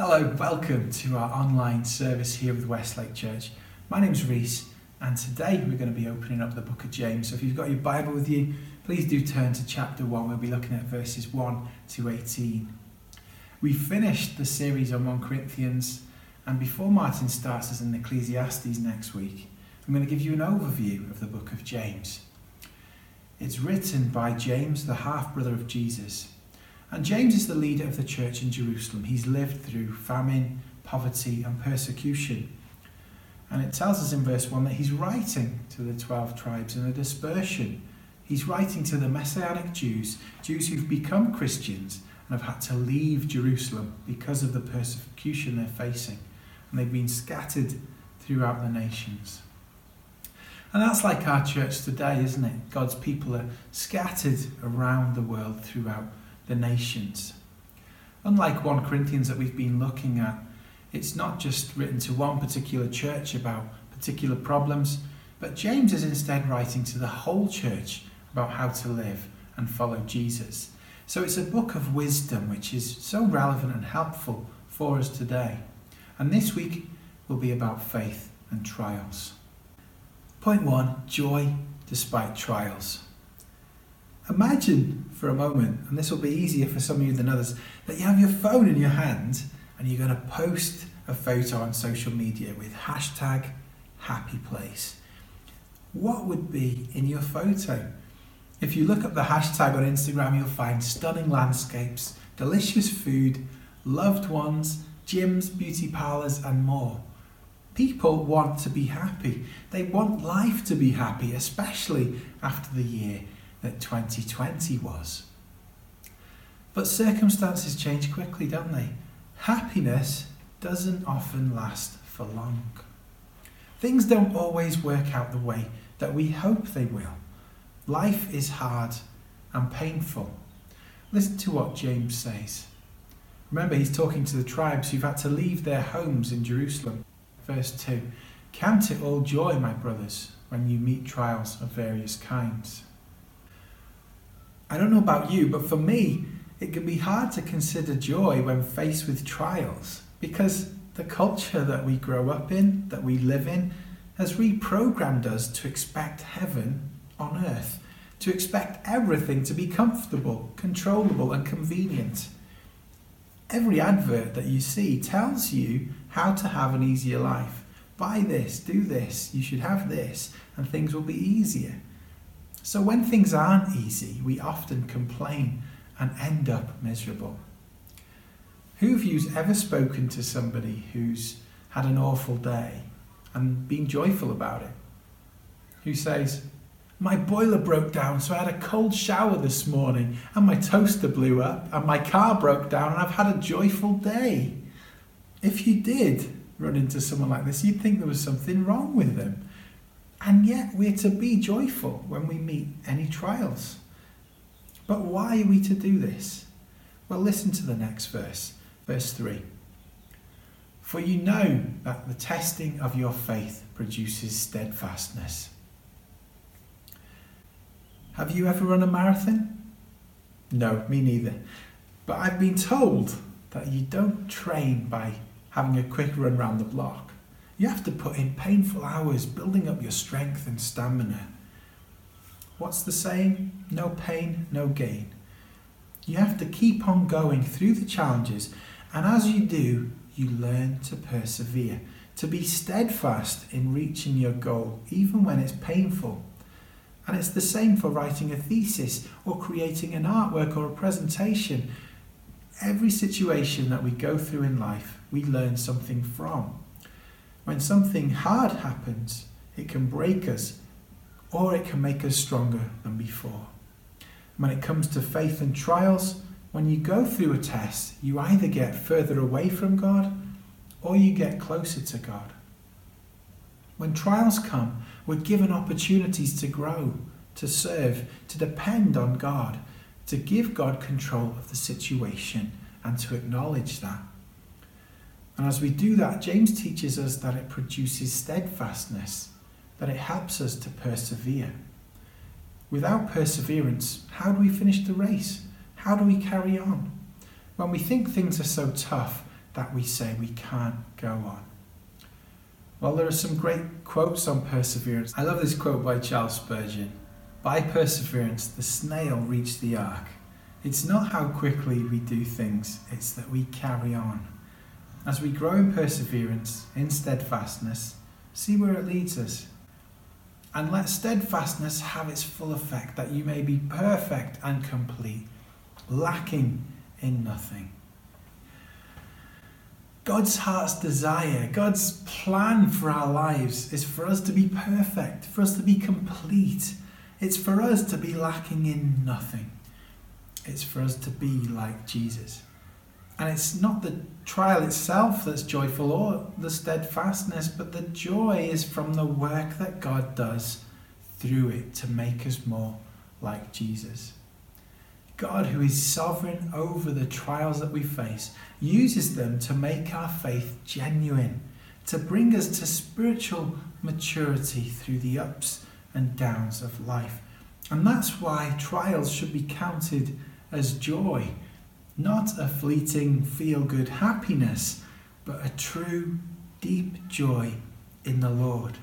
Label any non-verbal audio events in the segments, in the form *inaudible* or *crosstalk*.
Hello, welcome to our online service here with Westlake Church. My name's Reese, and today we're going to be opening up the book of James. So if you've got your Bible with you, please do turn to chapter 1. We'll be looking at verses 1 to 18. We finished the series on 1 Corinthians, and before Martin starts us in Ecclesiastes next week, I'm going to give you an overview of the book of James. It's written by James, the half brother of Jesus. And James is the leader of the church in Jerusalem. He's lived through famine, poverty, and persecution. And it tells us in verse 1 that he's writing to the 12 tribes in a dispersion. He's writing to the Messianic Jews, Jews who've become Christians and have had to leave Jerusalem because of the persecution they're facing. And they've been scattered throughout the nations. And that's like our church today, isn't it? God's people are scattered around the world throughout the nations. Unlike 1 Corinthians that we've been looking at, it's not just written to one particular church about particular problems, but James is instead writing to the whole church about how to live and follow Jesus. So it's a book of wisdom which is so relevant and helpful for us today. And this week will be about faith and trials. Point one joy despite trials. Imagine for a moment, and this will be easier for some of you than others, that you have your phone in your hand and you're going to post a photo on social media with hashtag happy place. What would be in your photo? If you look up the hashtag on Instagram, you'll find stunning landscapes, delicious food, loved ones, gyms, beauty parlours, and more. People want to be happy. They want life to be happy, especially after the year that 2020 was. But circumstances change quickly, don't they? Happiness doesn't often last for long. Things don't always work out the way that we hope they will. Life is hard and painful. Listen to what James says. Remember, he's talking to the tribes who've had to leave their homes in Jerusalem. Verse 2 Count it all joy, my brothers, when you meet trials of various kinds. I don't know about you, but for me, it can be hard to consider joy when faced with trials because the culture that we grow up in, that we live in, has reprogrammed us to expect heaven on earth, to expect everything to be comfortable, controllable, and convenient. Every advert that you see tells you how to have an easier life. Buy this, do this, you should have this, and things will be easier. So when things aren't easy, we often complain and end up miserable. Who of you's ever spoken to somebody who's had an awful day and been joyful about it? Who says, My boiler broke down, so I had a cold shower this morning, and my toaster blew up, and my car broke down, and I've had a joyful day. If you did run into someone like this, you'd think there was something wrong with them. And yet we're to be joyful when we meet any trials. But why are we to do this? Well, listen to the next verse, verse 3. For you know that the testing of your faith produces steadfastness. Have you ever run a marathon? No, me neither. But I've been told that you don't train by having a quick run round the block. You have to put in painful hours building up your strength and stamina. What's the saying? No pain, no gain. You have to keep on going through the challenges, and as you do, you learn to persevere, to be steadfast in reaching your goal, even when it's painful. And it's the same for writing a thesis or creating an artwork or a presentation. Every situation that we go through in life, we learn something from. When something hard happens, it can break us or it can make us stronger than before. When it comes to faith and trials, when you go through a test, you either get further away from God or you get closer to God. When trials come, we're given opportunities to grow, to serve, to depend on God, to give God control of the situation, and to acknowledge that. And as we do that, James teaches us that it produces steadfastness, that it helps us to persevere. Without perseverance, how do we finish the race? How do we carry on? When we think things are so tough that we say we can't go on? Well, there are some great quotes on perseverance. I love this quote by Charles Spurgeon By perseverance, the snail reached the ark. It's not how quickly we do things, it's that we carry on. As we grow in perseverance, in steadfastness, see where it leads us. And let steadfastness have its full effect, that you may be perfect and complete, lacking in nothing. God's heart's desire, God's plan for our lives is for us to be perfect, for us to be complete. It's for us to be lacking in nothing. It's for us to be like Jesus. And it's not the trial itself that's joyful or the steadfastness, but the joy is from the work that God does through it to make us more like Jesus. God, who is sovereign over the trials that we face, uses them to make our faith genuine, to bring us to spiritual maturity through the ups and downs of life. And that's why trials should be counted as joy, not a fleeting feel good happiness, but a true deep joy in the Lord.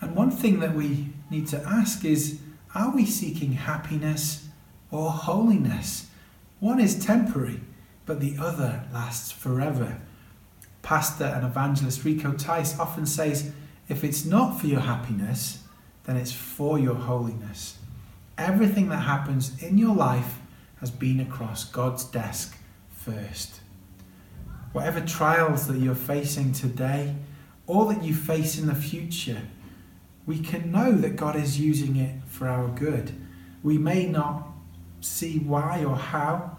And one thing that we need to ask is are we seeking happiness? or holiness. One is temporary, but the other lasts forever. Pastor and evangelist Rico Tice often says, if it's not for your happiness, then it's for your holiness. Everything that happens in your life has been across God's desk first. Whatever trials that you're facing today, or that you face in the future, we can know that God is using it for our good. We may not see why or how.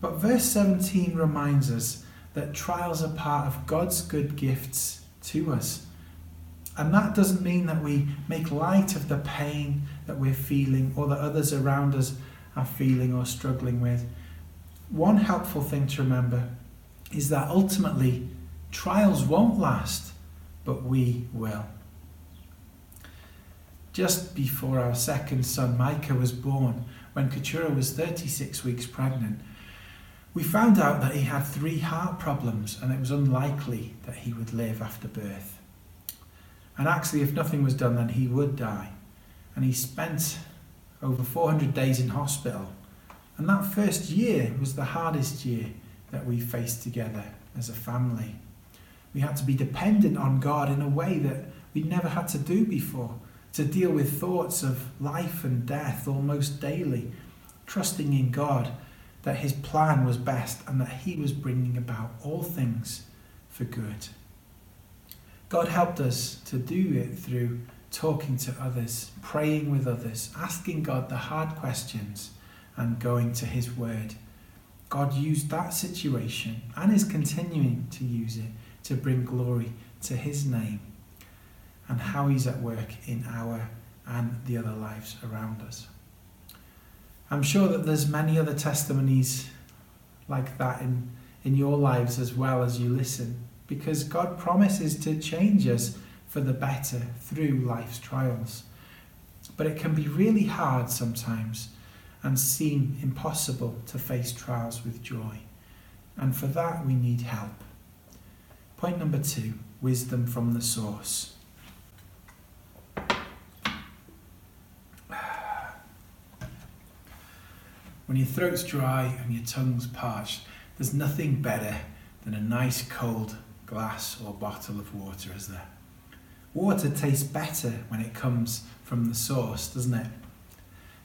But verse 17 reminds us that trials are part of God's good gifts to us. And that doesn't mean that we make light of the pain that we're feeling or that others around us are feeling or struggling with. One helpful thing to remember is that ultimately trials won't last, but we will. Just before our second son Micah was born, when Keturah was 36 weeks pregnant, we found out that he had three heart problems and it was unlikely that he would live after birth. And actually, if nothing was done, then he would die. And he spent over 400 days in hospital. And that first year was the hardest year that we faced together as a family. We had to be dependent on God in a way that we'd never had to do before to deal with thoughts of life and death almost daily, trusting in God that His plan was best and that He was bringing about all things for good. God helped us to do it through talking to others, praying with others, asking God the hard questions, and going to His Word. God used that situation and is continuing to use it to bring glory to His name and how He's at work in our and the other lives around us. I'm sure that there's many other testimonies like that in, in your lives as well as you listen, because God promises to change us for the better through life's trials. But it can be really hard sometimes and seem impossible to face trials with joy. And for that, we need help. Point number two wisdom from the source. *sighs* When your throat's dry and your tongue's parched, there's nothing better than a nice cold glass or bottle of water, is there? Water tastes better when it comes from the source, doesn't it?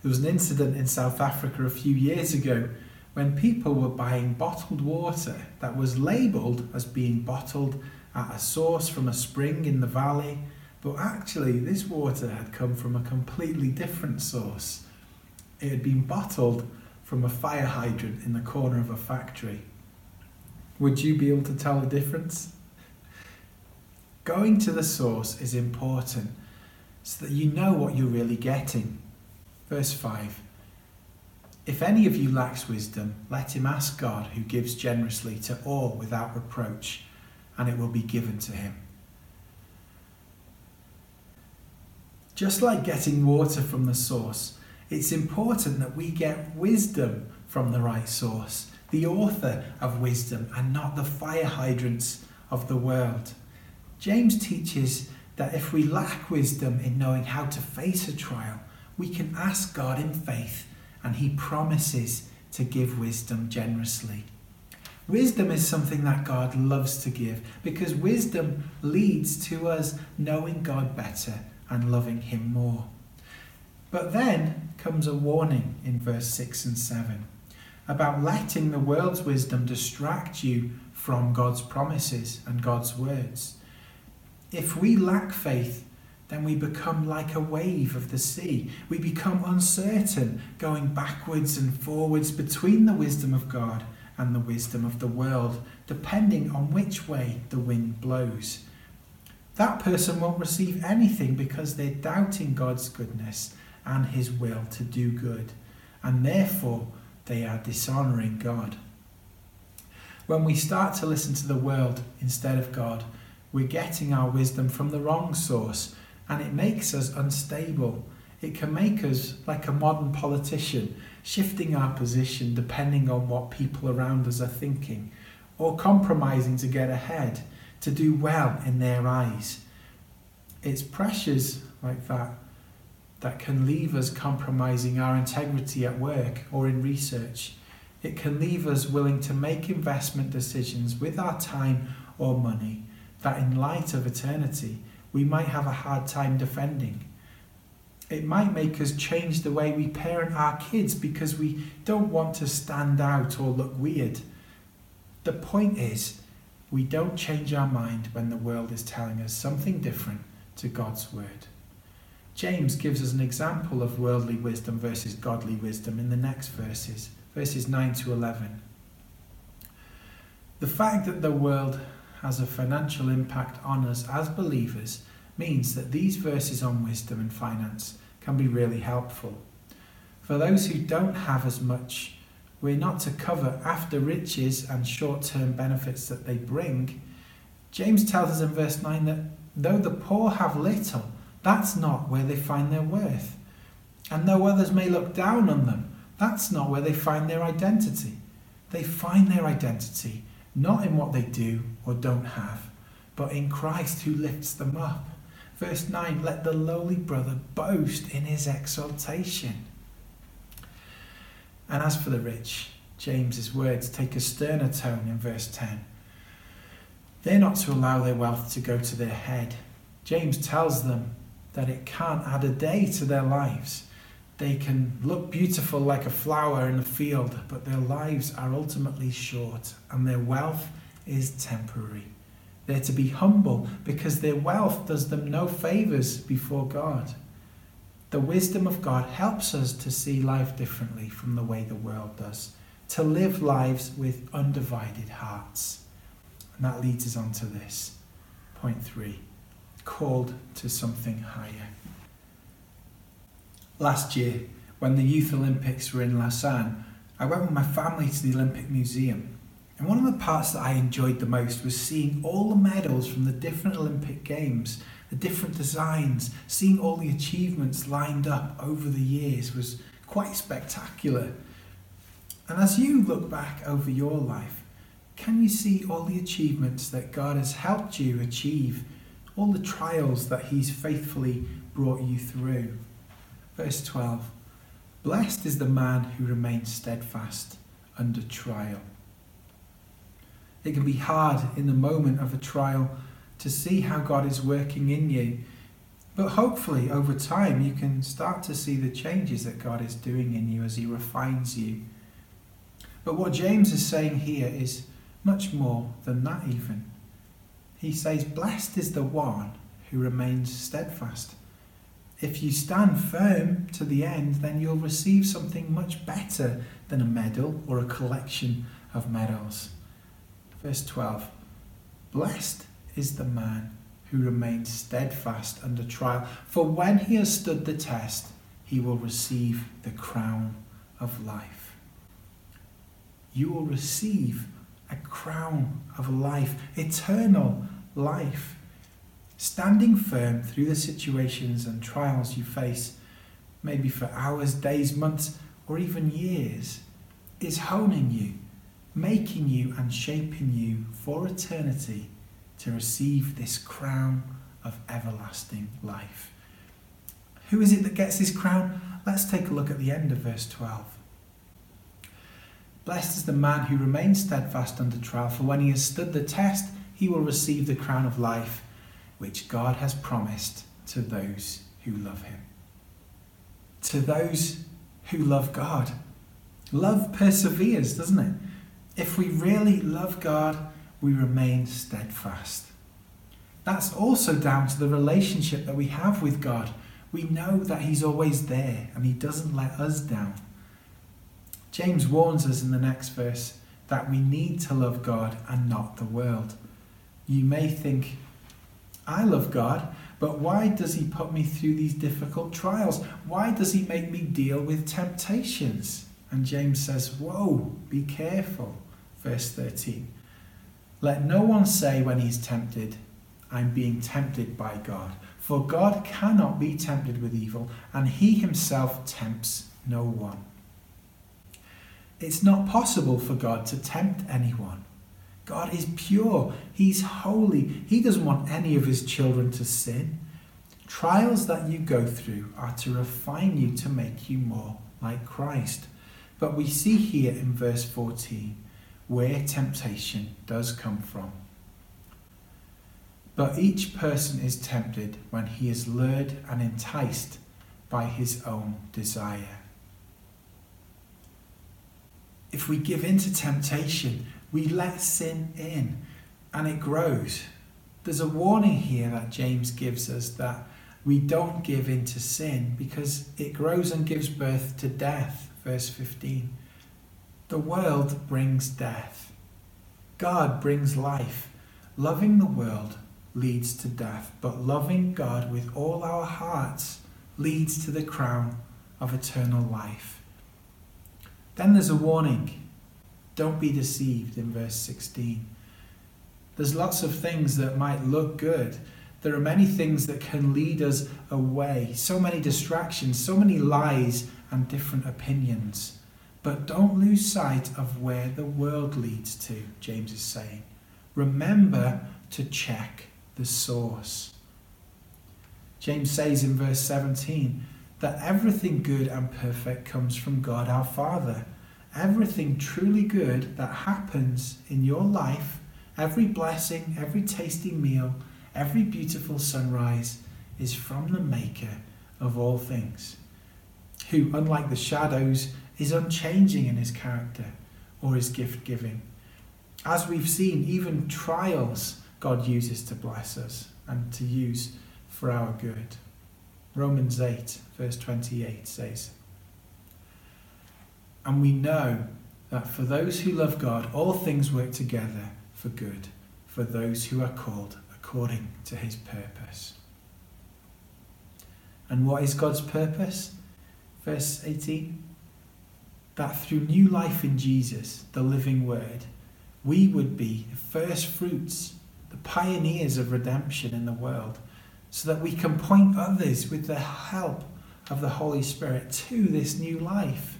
There was an incident in South Africa a few years ago when people were buying bottled water that was labelled as being bottled at a source from a spring in the valley, but actually this water had come from a completely different source. It had been bottled from a fire hydrant in the corner of a factory. Would you be able to tell the difference? Going to the source is important so that you know what you're really getting. Verse 5 If any of you lacks wisdom, let him ask God, who gives generously to all without reproach, and it will be given to him. Just like getting water from the source, it's important that we get wisdom from the right source, the author of wisdom, and not the fire hydrants of the world. James teaches that if we lack wisdom in knowing how to face a trial, we can ask God in faith, and He promises to give wisdom generously. Wisdom is something that God loves to give because wisdom leads to us knowing God better and loving Him more. But then comes a warning in verse 6 and 7 about letting the world's wisdom distract you from God's promises and God's words. If we lack faith, then we become like a wave of the sea. We become uncertain, going backwards and forwards between the wisdom of God and the wisdom of the world, depending on which way the wind blows. That person won't receive anything because they're doubting God's goodness and His will to do good, and therefore they are dishonouring God. When we start to listen to the world instead of God, we're getting our wisdom from the wrong source, and it makes us unstable. It can make us like a modern politician shifting our position depending on what people around us are thinking, or compromising to get ahead, to do well in their eyes. It's pressures like that that can leave us compromising our integrity at work or in research. It can leave us willing to make investment decisions with our time or money that, in light of eternity, we might have a hard time defending. It might make us change the way we parent our kids because we don't want to stand out or look weird. The point is, we don't change our mind when the world is telling us something different to God's word. James gives us an example of worldly wisdom versus godly wisdom in the next verses, verses 9 to 11. The fact that the world has a financial impact on us as believers means that these verses on wisdom and finance can be really helpful. For those who don't have as much, we're not to cover after riches and short term benefits that they bring. James tells us in verse 9 that though the poor have little, that's not where they find their worth. And though others may look down on them, that's not where they find their identity. They find their identity not in what they do or don't have, but in Christ who lifts them up. Verse 9 Let the lowly brother boast in his exaltation. And as for the rich, James's words take a sterner tone in verse 10. They're not to allow their wealth to go to their head. James tells them that it can't add a day to their lives. They can look beautiful like a flower in a field, but their lives are ultimately short and their wealth is temporary. They're to be humble because their wealth does them no favours before God. The wisdom of God helps us to see life differently from the way the world does, to live lives with undivided hearts. And that leads us on to this. Point three called to something higher. Last year, when the Youth Olympics were in Lausanne, I went with my family to the Olympic Museum and one of the parts that I enjoyed the most was seeing all the medals from the different Olympic Games, the different designs, seeing all the achievements lined up over the years was quite spectacular. And as you look back over your life, can you see all the achievements that God has helped you achieve, all the trials that He's faithfully brought you through? Verse 12 Blessed is the man who remains steadfast under trial. It can be hard in the moment of a trial to see how God is working in you. But hopefully, over time, you can start to see the changes that God is doing in you as He refines you. But what James is saying here is much more than that, even. He says, Blessed is the one who remains steadfast. If you stand firm to the end, then you'll receive something much better than a medal or a collection of medals. Verse 12 Blessed is the man who remains steadfast under trial, for when he has stood the test, he will receive the crown of life. You will receive a crown of life, eternal life. Standing firm through the situations and trials you face, maybe for hours, days, months, or even years, is honing you, making you and shaping you for eternity to receive this crown of everlasting life. Who is it that gets this crown? Let's take a look at the end of verse 12. Blessed is the man who remains steadfast under trial, for when he has stood the test, he will receive the crown of life which God has promised to those who love him. To those who love God. Love perseveres, doesn't it? If we really love God, we remain steadfast. That's also down to the relationship that we have with God. We know that He's always there and He doesn't let us down. James warns us in the next verse that we need to love God and not the world. You may think, I love God, but why does He put me through these difficult trials? Why does He make me deal with temptations? And James says, Whoa, be careful. Verse 13. Let no one say when he's tempted, I'm being tempted by God. For God cannot be tempted with evil, and he himself tempts no one. It's not possible for God to tempt anyone. God is pure, He's holy, He doesn't want any of His children to sin. Trials that you go through are to refine you to make you more like Christ. But we see here in verse 14 where temptation does come from. But each person is tempted when he is lured and enticed by his own desire. If we give in to temptation, we let sin in and it grows. There's a warning here that James gives us that we don't give in to sin because it grows and gives birth to death. Verse 15. The world brings death, God brings life. Loving the world leads to death, but loving God with all our hearts leads to the crown of eternal life. Then there's a warning don't be deceived in verse 16. There's lots of things that might look good. There are many things that can lead us away, so many distractions, so many lies, and different opinions. But don't lose sight of where the world leads to, James is saying. Remember to check the source. James says in verse 17 that everything good and perfect comes from God our Father everything truly good that happens in your life, every blessing, every tasty meal, every beautiful sunrise, is from the Maker of all things, who, unlike the shadows, is unchanging in his character or his gift giving. As we've seen, even trials God uses to bless us and to use for our good. Romans 8, verse 28 says, and we know that for those who love God, all things work together for good, for those who are called according to his purpose. And what is God's purpose? Verse 18 that through new life in Jesus, the living Word, we would be the first fruits, the pioneers of redemption in the world, so that we can point others with the help of the Holy Spirit to this new life.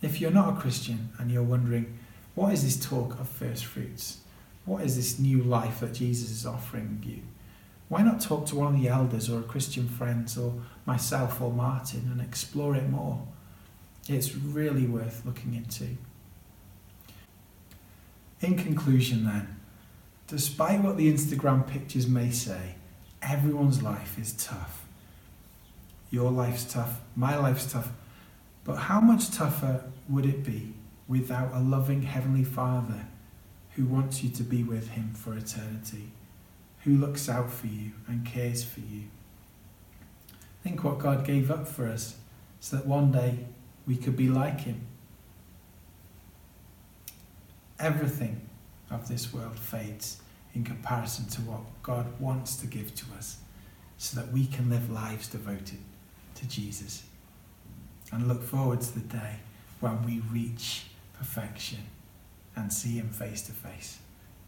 If you're not a Christian and you're wondering, what is this talk of first fruits? What is this new life that Jesus is offering you? Why not talk to one of the elders or a Christian friends or myself or Martin and explore it more? It's really worth looking into. In conclusion, then, despite what the Instagram pictures may say, everyone's life is tough. Your life's tough, my life's tough, but how much tougher would it be without a loving Heavenly Father who wants you to be with Him for eternity, who looks out for you and cares for you? Think what God gave up for us so that one day we could be like Him. Everything of this world fades in comparison to what God wants to give to us so that we can live lives devoted to Jesus and look forward to the day when we reach perfection and see Him face to face.